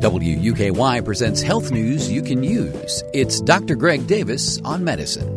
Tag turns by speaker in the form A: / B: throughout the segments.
A: WUKY presents health news you can use. It's Dr. Greg Davis on medicine.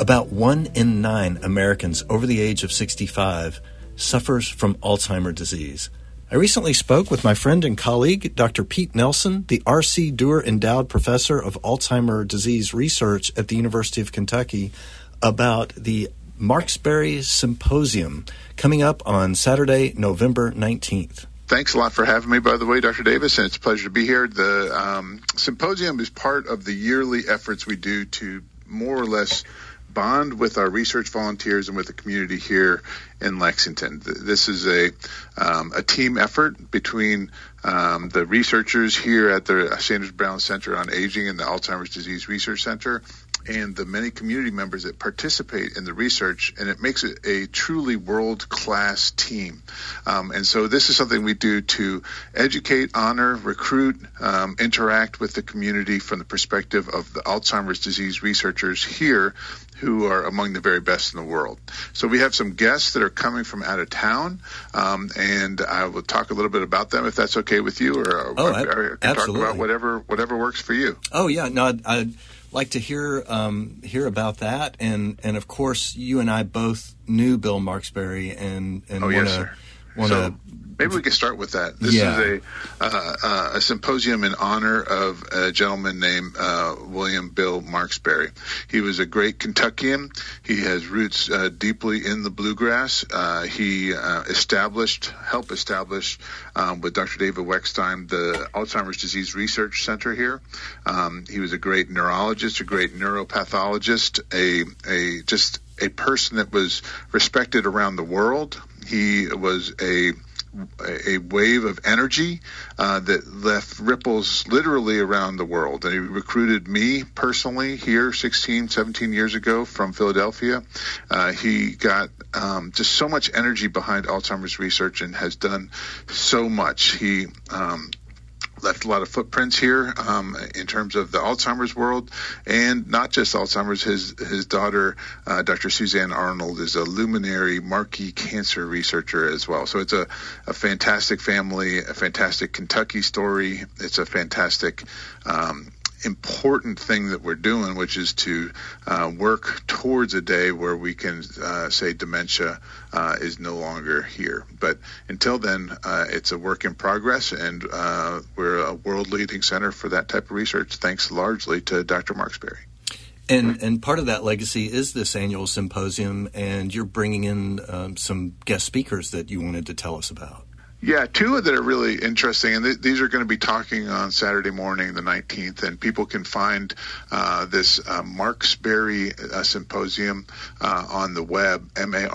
B: About one in nine Americans over the age of 65 suffers from Alzheimer's disease. I recently spoke with my friend and colleague, Dr. Pete Nelson, the R.C. Doerr Endowed Professor of Alzheimer's Disease Research at the University of Kentucky, about the Markesbery Symposium coming up on Saturday, November 19th
C: thanks a lot for having me, by the way, Dr. Davis, and it's a pleasure to be here. The um, symposium is part of the yearly efforts we do to more or less bond with our research volunteers and with the community here in Lexington. This is a um, a team effort between um, the researchers here at the Sanders Brown Center on Aging and the Alzheimer's Disease Research Center and the many community members that participate in the research, and it makes it a truly world class team. Um, and so, this is something we do to educate, honor, recruit, um, interact with the community from the perspective of the Alzheimer's disease researchers here who are among the very best in the world. So, we have some guests that are coming from out of town, um, and I will talk a little bit about them if that's okay with you, or,
B: oh,
C: or, or
B: I can
C: talk about whatever whatever works for you.
B: Oh yeah, no, I, I like to hear um, hear about that, and and of course, you and I both knew Bill Markesbery, and and
C: oh,
B: want
C: to
B: want to
C: Maybe we can start with that. This
B: yeah.
C: is a uh, uh, a symposium in honor of a gentleman named uh, William Bill Markesbery. He was a great Kentuckian. He has roots uh, deeply in the bluegrass. Uh, he uh, established, helped establish um, with Dr. David Wekstein the Alzheimer's Disease Research Center here. Um, he was a great neurologist, a great neuropathologist, a a just a person that was respected around the world. He was a a wave of energy uh, that left ripples literally around the world. And he recruited me personally here 16, 17 years ago from Philadelphia. Uh, he got um, just so much energy behind Alzheimer's research and has done so much. He um, left a lot of footprints here um, in terms of the Alzheimer's world, and not just Alzheimer's. His his daughter, uh, Dr. Suzanne Arnold, is a luminary Markey cancer researcher as well. So it's a, a fantastic family, a fantastic Kentucky story. It's a fantastic um, important thing that we're doing, which is to uh, work towards a day where we can uh, say dementia uh, is no longer here. But until then, uh, it's a work in progress, and uh, we're a world leading center for that type of research, thanks largely to Dr. Markesbery.
B: And and part of that legacy is this annual symposium, and you're bringing in um, some guest speakers that you wanted to tell us about.
C: Yeah, two that are really interesting, and th- these are going to be talking on Saturday morning, the 19th, and people can find uh, this uh, Markesbery uh, Symposium uh, on the web, M-A-R-K-E-S-B-E-R-Y,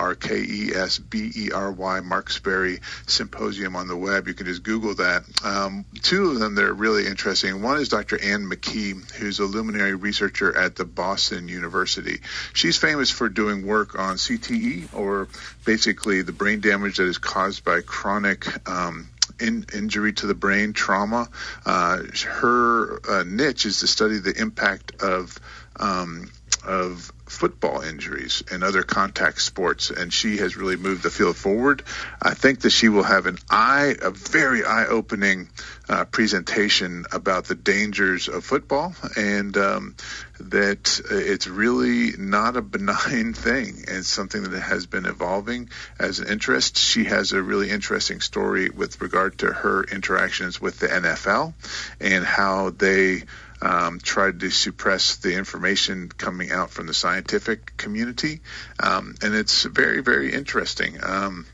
C: Markesbery Symposium on the web. You can just Google that. Um, two of them that are really interesting. One is Dr. Anne McKee, who's a luminary researcher at the Boston University. She's famous for doing work on CTE, or basically the brain damage that is caused by chronic um, in, injury to the brain, trauma. Uh, her uh, niche is to study the impact of um, of football injuries and other contact sports, and she has really moved the field forward. I think that she will have an eye, a very eye-opening uh, presentation about the dangers of football, and um, that it's really not a benign thing. It's something that has been evolving as an interest. She has a really interesting story with regard to her interactions with the NFL and how they um, tried to suppress the information coming out from the scientific community, um, and it's very, very interesting. Um,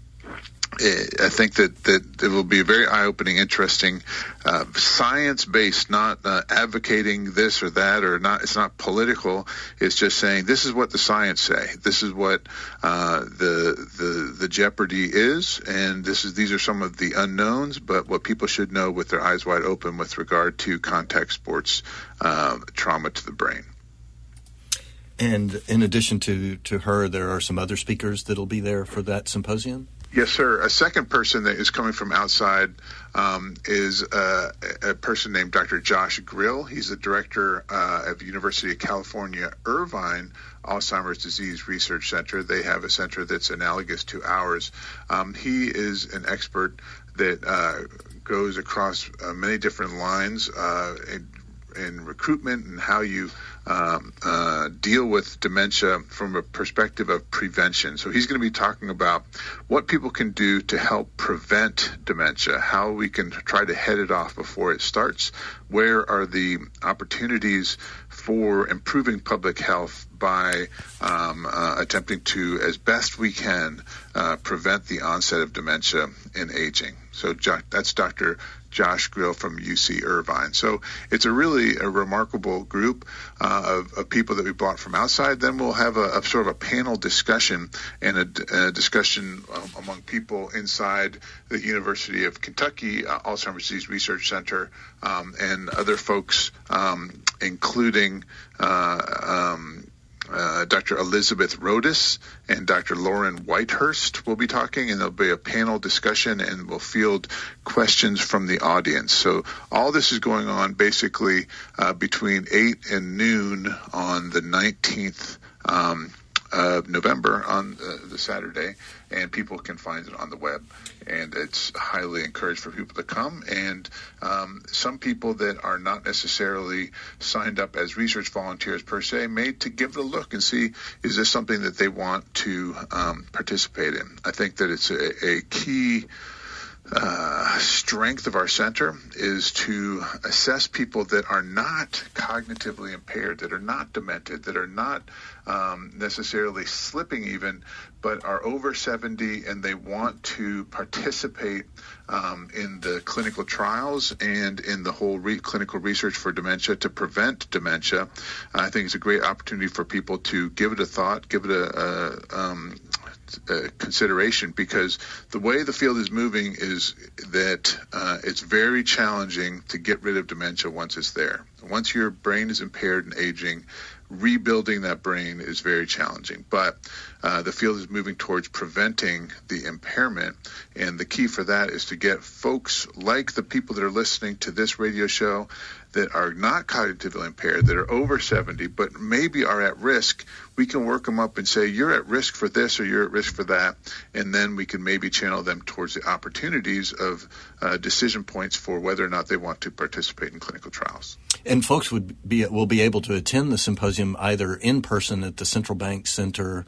C: I think that, that it will be a very eye opening, interesting, uh, science based, not uh, advocating this or that, or not. It's not political. It's just saying this is what the science say. This is what uh, the the the jeopardy is, and this is these are some of the unknowns. But what people should know with their eyes wide open with regard to contact sports um, trauma to the brain.
B: And in addition to, to her, there are some other speakers that'll be there for that symposium?
C: Yes, sir. A second person that is coming from outside um, is uh, a person named Dr. Josh Grill. He's the director uh, of University of California, Irvine Alzheimer's Disease Research Center. They have a center that's analogous to ours. Um, he is an expert that uh, goes across uh, many different lines uh, in, recruitment and how you um, uh, deal with dementia from a perspective of prevention. So he's going to be talking about what people can do to help prevent dementia, how we can try to head it off before it starts, where are the opportunities for improving public health by um, uh, attempting to, as best we can, uh, prevent the onset of dementia in aging. So that's Dr. Josh Grill from UC Irvine. So it's a really a remarkable group uh, of, of, people that we brought from outside. Then we'll have a, a sort of a panel discussion and a, a discussion um, among people inside the University of Kentucky uh, Alzheimer's Disease Research Center um, and other folks, um, including uh, um, uh, Dr. Elizabeth Rhodus and Dr. Lauren Whitehurst will be talking, and there'll be a panel discussion, and we'll field questions from the audience. So all this is going on basically uh, between 8 and noon on the 19th. Um, of November on uh, the Saturday, and people can find it on the web. And it's highly encouraged for people to come. And um, some people that are not necessarily signed up as research volunteers per se may to give it a look and see is this something that they want to um, participate in. I think that it's a, a key uh, strength of our center is to assess people that are not cognitively impaired, that are not demented, that are not um, necessarily slipping even, but are over 70 and they want to participate um, in the clinical trials and in the whole re- clinical research for dementia to prevent dementia. I think it's a great opportunity for people to give it a thought, give it a, a um, uh, consideration because the way the field is moving is that uh, it's very challenging to get rid of dementia once it's there. Once your brain is impaired and aging, rebuilding that brain is very challenging. But uh, the field is moving towards preventing the impairment. And the key for that is to get folks like the people that are listening to this radio show that are not cognitively impaired, that are over 70, but maybe are at risk, we can work them up and say, you're at risk for this or you're at risk for that. And then we can maybe channel them towards the opportunities of uh, decision points for whether or not they want to participate in clinical trials.
B: And folks would be will be able to attend the symposium either in person at the Central Bank Center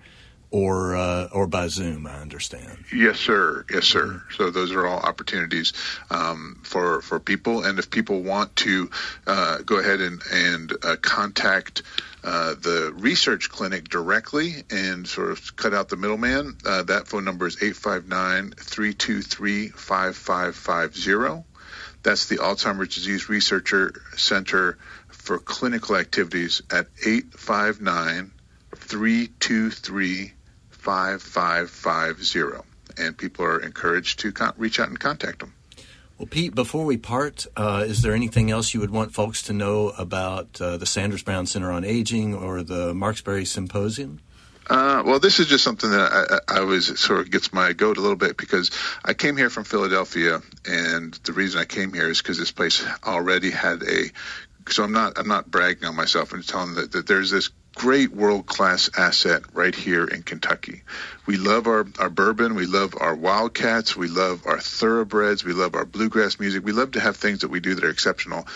B: or uh, or by Zoom. I understand.
C: Yes, sir. Yes, sir. So those are all opportunities um, for for people, and if people want to uh, go ahead and and uh, contact. Uh, the research clinic directly and sort of cut out the middleman. Uh, that phone number is 859 323 5550. That's the Alzheimer's Disease Researcher Center for Clinical Activities at 859 323 5550. And people are encouraged to con- reach out and contact them.
B: Well, Pete, before we part, uh, is there anything else you would want folks to know about uh, the Sanders Brown Center on Aging or the Markesbery Symposium?
C: Uh, well, this is just something that I, I always sort of gets my goat a little bit because I came here from Philadelphia, and the reason I came here is because this place already had a. So I'm not I'm not bragging on myself and telling that, that there's this great world class asset right here in Kentucky. We love our, our bourbon. We love our wildcats. We love our thoroughbreds. We love our bluegrass music. We love to have things that we do that are exceptional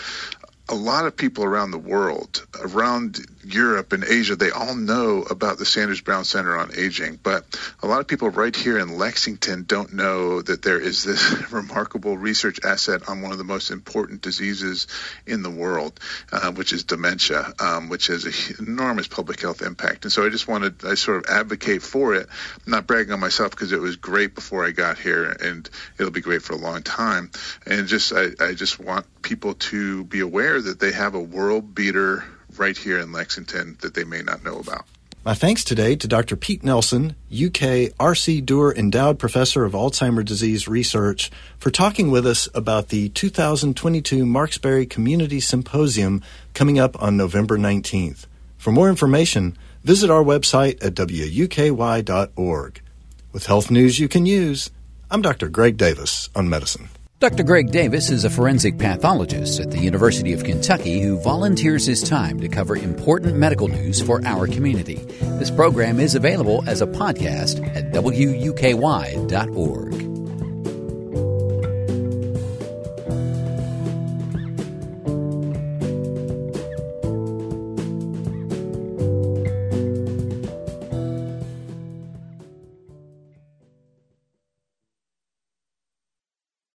C: a lot of people around the world, around Europe and Asia, they all know about the Sanders Brown Center on Aging. But a lot of people right here in Lexington don't know that there is this remarkable research asset on one of the most important diseases in the world, uh, which is dementia, um, which has an enormous public health impact. And so I just wanted, I sort of advocate for it. I'm not bragging on myself because it was great before I got here and it'll be great for a long time. And just, I, I just want people to be aware that they have a world beater right here in Lexington that they may not know about.
B: My thanks today to Dr. Pete Nelson, UK R.C. Doerr Endowed Professor of Alzheimer's Disease Research, for talking with us about the 2022 Markesbery Community Symposium coming up on November 19th. For more information, visit our website at wuky.org. With health news you can use, I'm Dr. Greg Davis on medicine.
A: Dr. Greg Davis is a forensic pathologist at the University of Kentucky who volunteers his time to cover important medical news for our community. This program is available as a podcast at wuky.org.